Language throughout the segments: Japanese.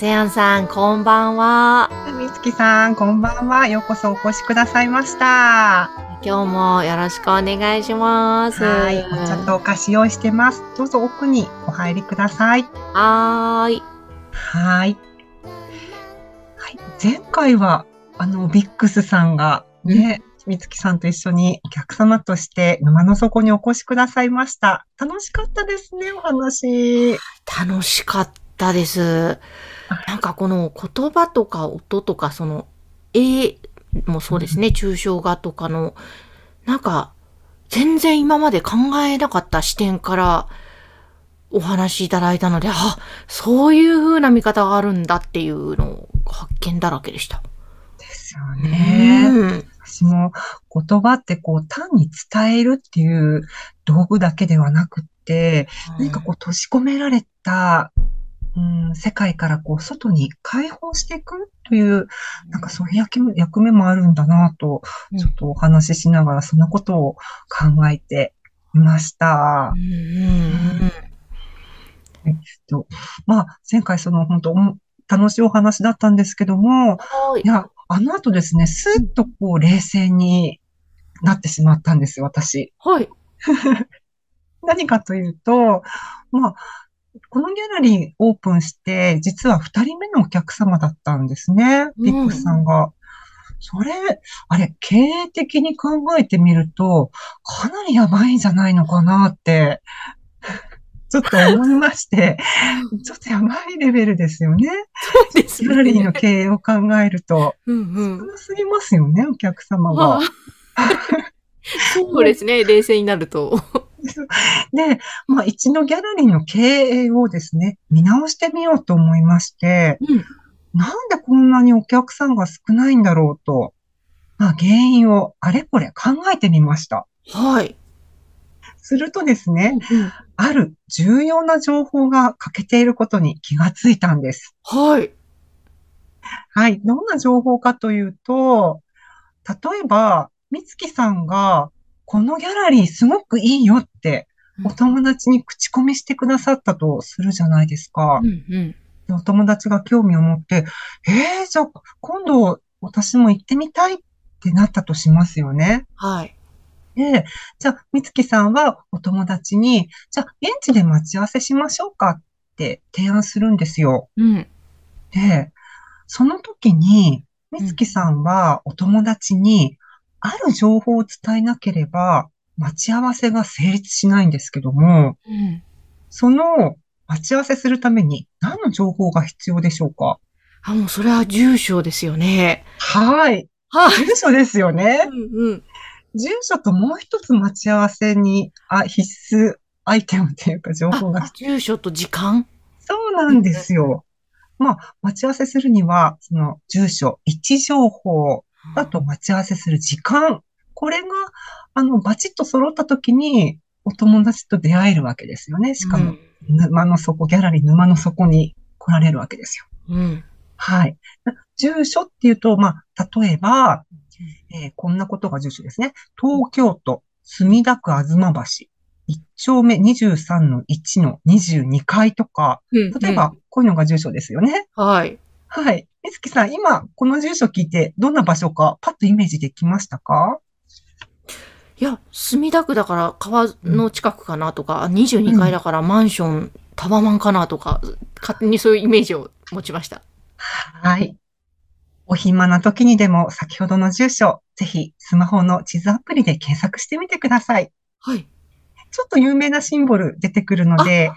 オセアンさん、こんばんは。みつきさん、こんばんは。ようこそお越しくださいました。今日もよろしくお願いします。はい。お茶とお菓子用意してます。どうぞ奥にお入りください。はーい。はい。はい。前回は、あの、ビックスさんがね、みつきさんと一緒にお客様として沼の底にお越しくださいました。楽しかったですね、お話。楽しかったです。なんかこの言葉とか音とかその絵もそうですね、抽象画とかの、なんか全然今まで考えなかった視点からお話しいただいたので、あ、そういう風な見方があるんだっていうのを発見だらけでした。ですよね。うん私も言葉ってこう単に伝えるっていう道具だけではなくって、何かこう閉じ込められた、うん、世界からこう外に解放していくという、なんかそういう役目役目もあるんだなと、うんちょっとお話ししながらそんなことを考えていましたう。んうんとまあ、前回その本当お楽しいお話だったんですけども、はいいや、あの後ですね、スッとこう冷静になってしまったんです、私。はい。何かというと、まあ、このギャラリーオープンして、実は二人目のお客様だったんですね、うんビックスさんが。それ、あれ、経営的に考えてみると、かなりやばいんじゃないのかなって、ちょっと思いまして、ちょっとやばいレベルですよね。そうですねギャラリーの経営を考えると。うんうん少なすぎますよね、お客様はが。あ そうですね、冷静になると。で、まあ、一度ギャラリーの経営をですね、見直してみようと思いまして、うんなんでこんなにお客さんが少ないんだろうと、まあ、原因をあれこれ考えてみました。はい。するとですね、うんある重要な情報が欠けていることに気がついたんです。はい。はい。どんな情報かというと、例えば、みつきさんが、このギャラリーすごくいいよって、お友達に口コミしてくださったとするじゃないですかう。んうん。でお友達が興味を持って、えー、じゃあ今度私も行ってみたいってなったとしますよね。はい。で、じゃあ、みつきさんはお友達に、じゃあ、現地で待ち合わせしましょうかって提案するんですよ。うん。で、その時に、みつきさんはお友達に、ある情報を伝えなければ、待ち合わせが成立しないんですけども、うん。その待ち合わせするために何の情報が必要でしょうか？あ、もうそれは住所ですよね。はい。はい。住所ですよね。うんうん。住所ともう一つ待ち合わせに、あ、必須アイテムっていうか情報があ、住所と時間？そうなんですよ。まあ、待ち合わせするには、その住所、位置情報、あと待ち合わせする時間。これが、あの、バチッと揃った時に、お友達と出会えるわけですよね。しかも、沼の底、ギャラリー沼の底に来られるわけですよ。うん。うん。はい。住所っていうと、まあ、例えば、えーこんなことが住所ですね。東京都墨田区東橋。1丁目23の1の22階とか、うん例えば、こういうのが住所ですよね。はい。はい。みつきさん、今、この住所聞いて、どんな場所か、パッとイメージできましたか？いや、墨田区だから川の近くかなとか、22階だからマンション、タワマンかなとか、勝手にそういうイメージを持ちました。はい。お暇な時にでも、先ほどの住所、ぜひ、スマホの地図アプリで検索してみてください。はい。ちょっと有名なシンボル出てくるので、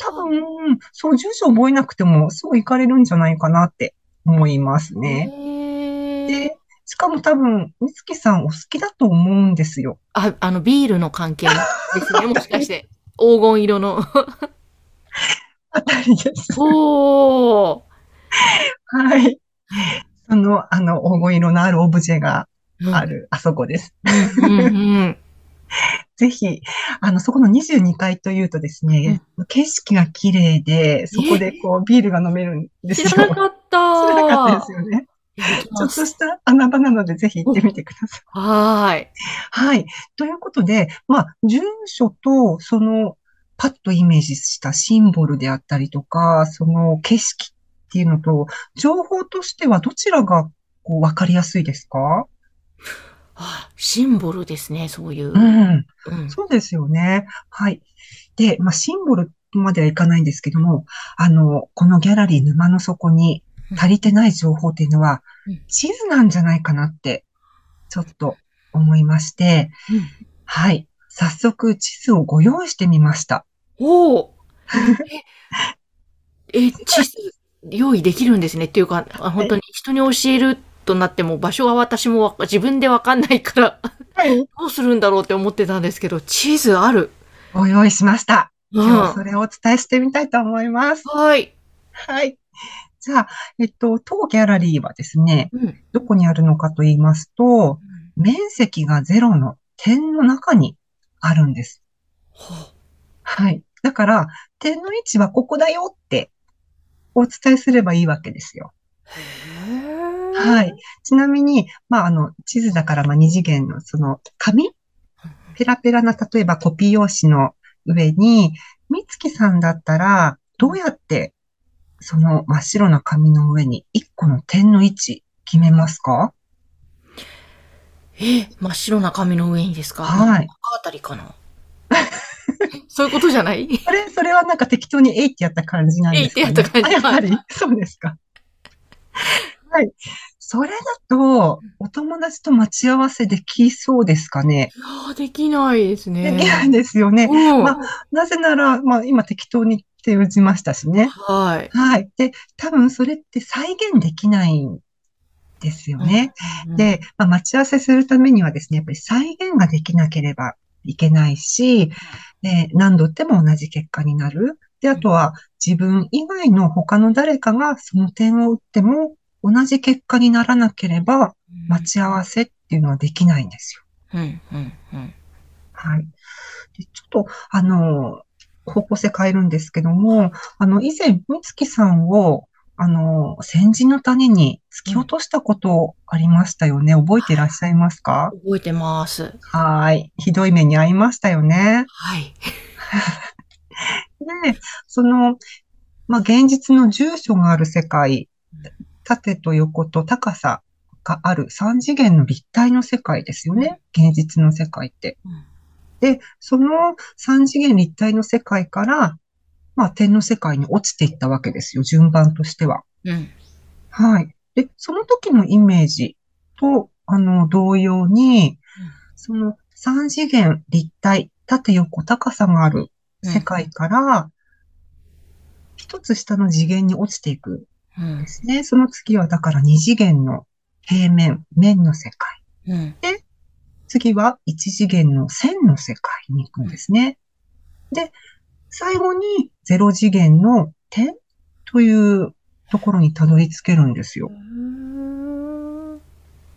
多分、そう、住所覚えなくても、すぐ行かれるんじゃないかなって思いますね。で、しかも多分、みつきさんお好きだと思うんですよ。あ、あの、ビールの関係ですね、もしかして。黄金色の。あたりです。おー。はい。その、あの、黄金色のあるオブジェがうんあ。る、あそこです。うんうん。ぜひ、あの、そこの22階というとですね、景色が綺麗で、そこでこう、ビールが飲めるんですよ。知らなかった。知らなかったですよね。ちょっとした穴場なので、ぜひ行ってみてください。はーい。はい。ということで、まあ、住所と、その、パッとイメージしたシンボルであったりとか、その景色っていうのと、情報としてはどちらが、こう、わかりやすいですか？あシンボルですね、そういう。うん。うんそうですよね。はい。で、まあ、シンボルまではいかないんですけども、あの、このギャラリー沼の底に足りてない情報っていうのはうん、地図なんじゃないかなって、ちょっと思いまして、はい。早速地図をご用意してみました。おおえ、え、地図用意できるんですね。っていうか、あ本当に人に教えるとなっても場所は私もわ自分でわかんないから、はい。どうするんだろうって思ってたんですけど、地図ある。ご用意しました。うん。今日はそれをお伝えしてみたいと思います。い。はい。じゃあ、えっと、当ギャラリーはですね、うん。どこにあるのかと言いますと、面積がゼロの点の中にあるんです。ほはい。だから、点の位置はここだよってお伝えすればいいわけですよ。はい。ちなみに、まあ、あの、地図だから、まあ、二次元の、その、紙？ペラペラな、例えばコピー用紙の上に、みつきさんだったら、どうやって、その真っ白な紙の上に一個の点の位置決めますか？え、真っ白な紙の上にですか？はい。赤あたりかな？そういうことじゃない？それ、それはなんか適当にえいってやった感じなんですかね？えいってやった感じ。あやはり、そうですか。はい。それだと、お友達と待ち合わせできそうですかね？いやーできないですね。できないですよね。うん。まなぜなら、まあ今適当に手打ちましたしね。はい。はい。で、多分それって再現できないんですよね。うん、で、まあ、待ち合わせするためにはですね、やっぱり再現ができなければいけないし、で何度打っても同じ結果になる。で、あとは自分以外の他の誰かがその点を打っても同じ結果にならなければ待ち合わせっていうのはできないんですよ。うん、うん、うん。はい。でちょっと、あの、方向性変えるんですけども、あの、以前、みつきさんを、あの、先人の谷に突き落としたことありましたよね？覚えていらっしゃいますか？覚えてます。はーい。ひどい目に遭いましたよね？はい。で、その、まあ、現実の住所がある世界、縦と横と高さがある三次元の立体の世界ですよね。現実の世界って。うんで、その三次元立体の世界から、まあ、点の世界に落ちていったわけですよ。順番としては。うん。はい。で、その時のイメージと、あの、同様に、その三次元立体、縦横高さがある世界から、一つ下の次元に落ちていくで。すね。その次はだから二次元の平面、面の世界。うん。次は一次元の線の世界に行くんですね。で、最後にゼロ次元の点というところにたどり着けるんですよ。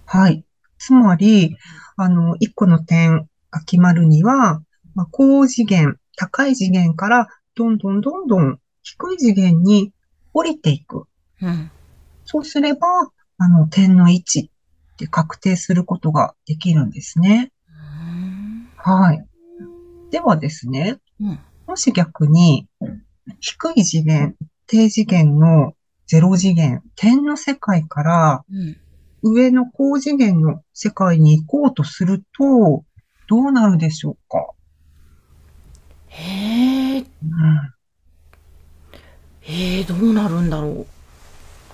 はい。つまり、あの、一個の点が決まるには、まあ、高次元、高い次元からどんどんどんどん低い次元に降りていく。うん。そうすれば、あの、点の位置って確定することができるんですね。はい。ではですね、うん。もし逆に、低い次元、低次元のゼロ次元、点の世界からうん。上の高次元の世界に行こうとすると、どうなるでしょうか、へえ、うんへえ、どうなるんだろう。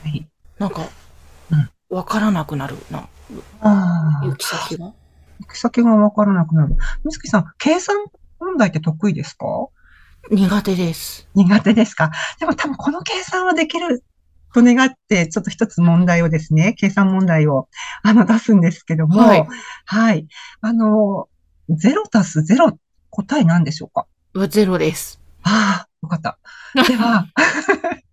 はい、なんかうん、わからなくなるな。ああ行、き先が？行き先がわからなくなる。みつきさん、計算問題って得意ですか？苦手です。苦手ですか？でも多分この計算はできると願って、ちょっと一つ問題をですね、計算問題を、あの、出すんですけども、はいはい。あの、0たす0、答え何でしょうか？はゼロです。ああ、よかった。では、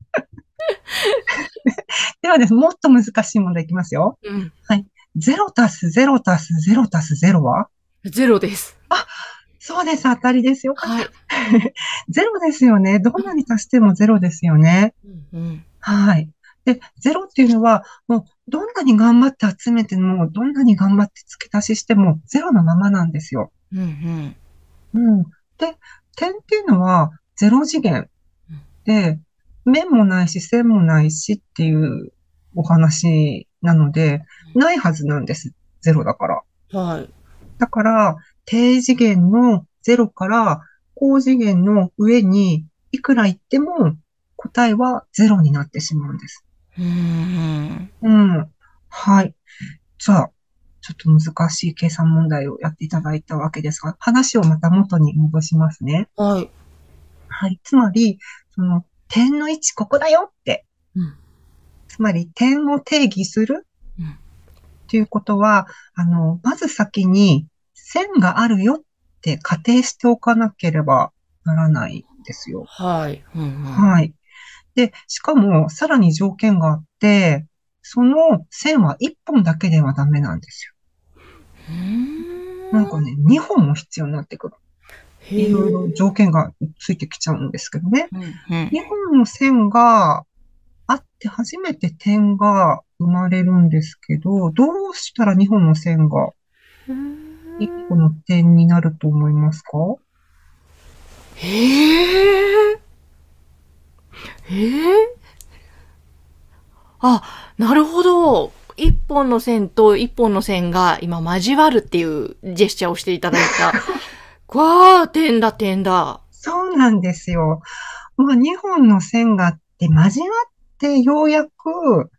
ではです、もっと難しい問題いきますよ。うん。0たす0たす0たす0は？ゼロです。そうです、当たりですよ。はい。ゼロですよね。どんなに足してもゼロですよね。うんうん。はい。で、ゼロっていうのは、もう、どんなに頑張って集めても、どんなに頑張って付け足ししても、ゼロのままなんですよ。うんうん。うん。で、点っていうのは、ゼロ次元うん。で、面もないし、線もないしっていうお話なので、ないはずなんです。ゼロだから。はい。だから、低次元のゼロから高次元の上にいくら行っても答えはゼロになってしまうんです。うんうん。はい。じゃあ、ちょっと難しい計算問題をやっていただいたわけですが、話をまた元に戻しますね。うん。はい。はい。つまり、その、点の位置ここだよって。うん。つまり、点を定義するうんっていうことは、あの、まず先に線があるよって仮定しておかなければならないんですよ。はい。うんうん。はい。で、しかも、さらに条件があって、その線は1本だけではダメなんですよ。なんかね、2本も必要になってくる。いろいろ条件がついてきちゃうんですけどね。うんうん2本の線があって初めて点が生まれるんですけど、どうしたら2本の線が1個の点になると思いますか？へえ。へえ。あ、なるほど。一本の線と一本の線が今交わるっていうジェスチャーをしていただいた。わあ、点だ、点だ。そうなんですよ。まあ、2本の線があって交わってようやく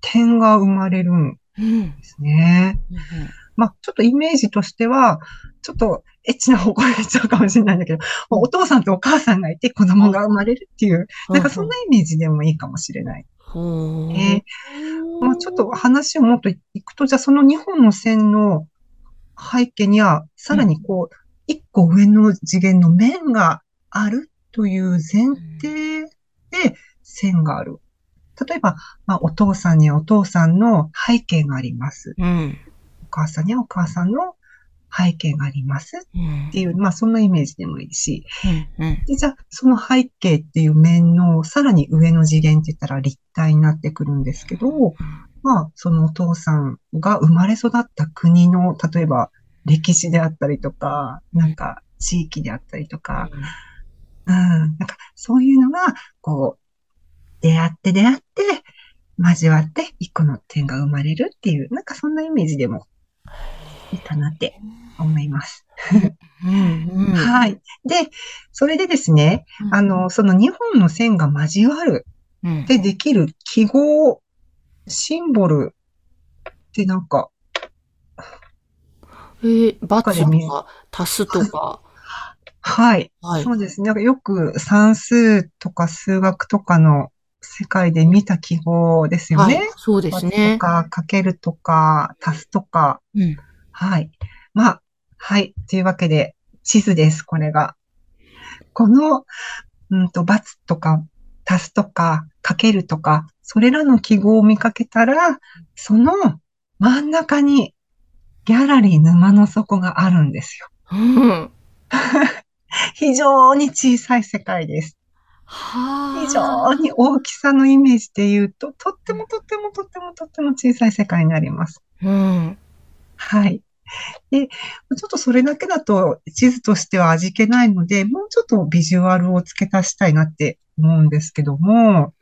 点が生まれるんうん。ですね。まあ、ちょっとイメージとしては、ちょっとエッチな方向に行っちゃうかもしれないんだけど、まあお父さんとお母さんがいて子供が生まれるっていう、なんかそんなイメージでもいいかもしれない。ほう。えまあ、ちょっと話をもっといくと、じゃあその2本の線の背景には、さらにこう、1個上の次元の面があるという前提で線がある。例えば、まあ、お父さんにはお父さんの背景があります。うん。お母さんにはお母さんの背景がありますうんっていう、まあ、そんなイメージでもいいし、うん。うん。で、じゃあ、その背景っていう面のさらに上の次元って言ったら立体になってくるんですけど、まあ、そのお父さんが生まれ育った国の、例えば歴史であったりとか、なんか地域であったりとか、うん、なんかそういうのが、こう、出会って出会って、交わって一個の点が生まれるっていう、なんかそんなイメージでもいいかなって思います。うん。うん。はい。で、それでですね、あの、その2本の線が交わるうん、でできる記号、シンボルってなんか、えー、バツとか、足すとか。はい。はい。そうですね。なんかよく算数とか数学とかの世界で見た記号ですよはいね。。そうですねと。か、かけるとか、足すとか。うん。はい。まあ、はい。というわけで、地図です、これが。この、うんと、バツとか、足すとか、かけるとか、それらの記号を見かけたら、その真ん中にギャラリー沼の底があるんですよ。うん。非常に小さい世界です。はあ。非常に大きさのイメージで言うと、とってもとってもとってもとっても小さい世界になります。うん。はい。で、ちょっとそれだけだと地図としては味気ないので、もうちょっとビジュアルを付け足したいなって思うんですけども、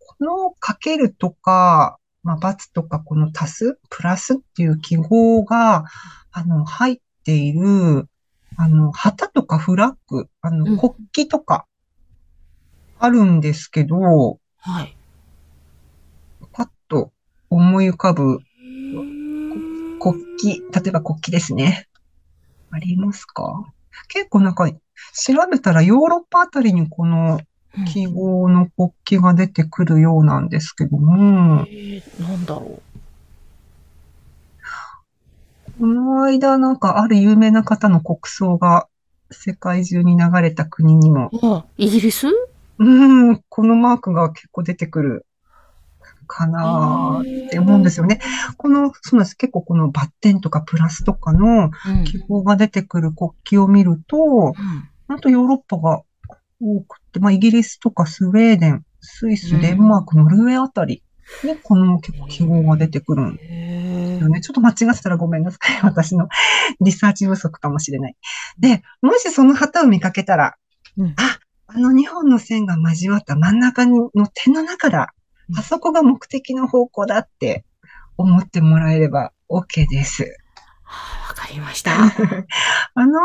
このかけるとか、まあ、×とかこの足す、プラスっていう記号が、あの、入っている、あの、旗とかフラッグ、あうんの、国旗とか、あるんですけど、はい。パッと思い浮かぶ国旗、例えば国旗ですね。ありますか？結構なんか、調べたらヨーロッパあたりにこの記号の国旗が出てくるようなんですけども、えー、なんだろこの間なんかある有名な方の国葬が世界中に流れた国にも、あ、イギリス？うん、このマークが結構出てくるかなーって思うんですよね。この、そうなんです。結構このバッテンとかプラスとかのうん。記号が出てくる国旗を見ると、うんとヨーロッパが多くて、まあイギリスとかスウェーデン、スイス、うんデンマーク、ノルウェーあたりにこの結構記号が出てくるんでへすよね。ちょっと間違ってたらごめんなさい。私の リサーチ不足かもしれない。で、もしその旗を見かけたら、うんあ、あの2本の線が交わった真ん中の点の中だ。うんあそこが目的の方向だって思ってもらえれば OK です。りました。あの、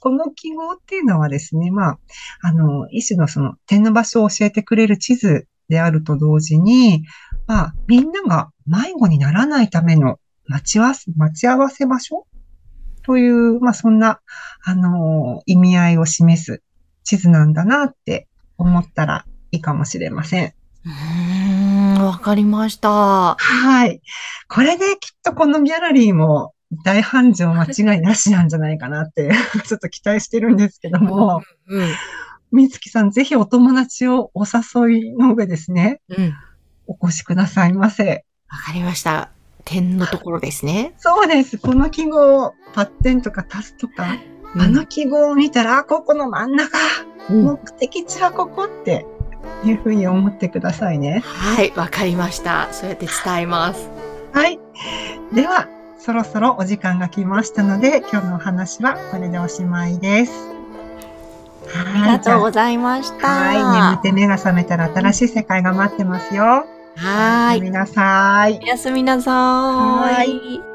この記号っていうのはですね、まあ、あの、一種のその点の場所を教えてくれる地図であると同時に、まあ、みんなが迷子にならないための待ち合わせ、待ち合わせ場所という、まあ、そんな、あの、意味合いを示す地図なんだなって思ったらいいかもしれません。うーん、わかりました。はい。これできっとこのギャラリーも大繁盛間違いなしなんじゃないかなって、ちょっと期待してるんですけども、うん。みつきさん、ぜひお友達をお誘いの上ですね、うん。お越しくださいませ。わかりました。点のところですね。そうです。この記号、パッテンとかタスとか、あの記号を見たら、あここの真ん中、うん、目的地はここっていうふうに思ってくださいね。はい、わかりました。そうやって伝えます。はい。では、そろそろお時間が来ましたので、今日のお話はこれでおしまいです。ありがとうございました。はい。眠って目が覚めたら新しい世界が待ってますよ。はーい。おやすみなさいお。やすみなさーい。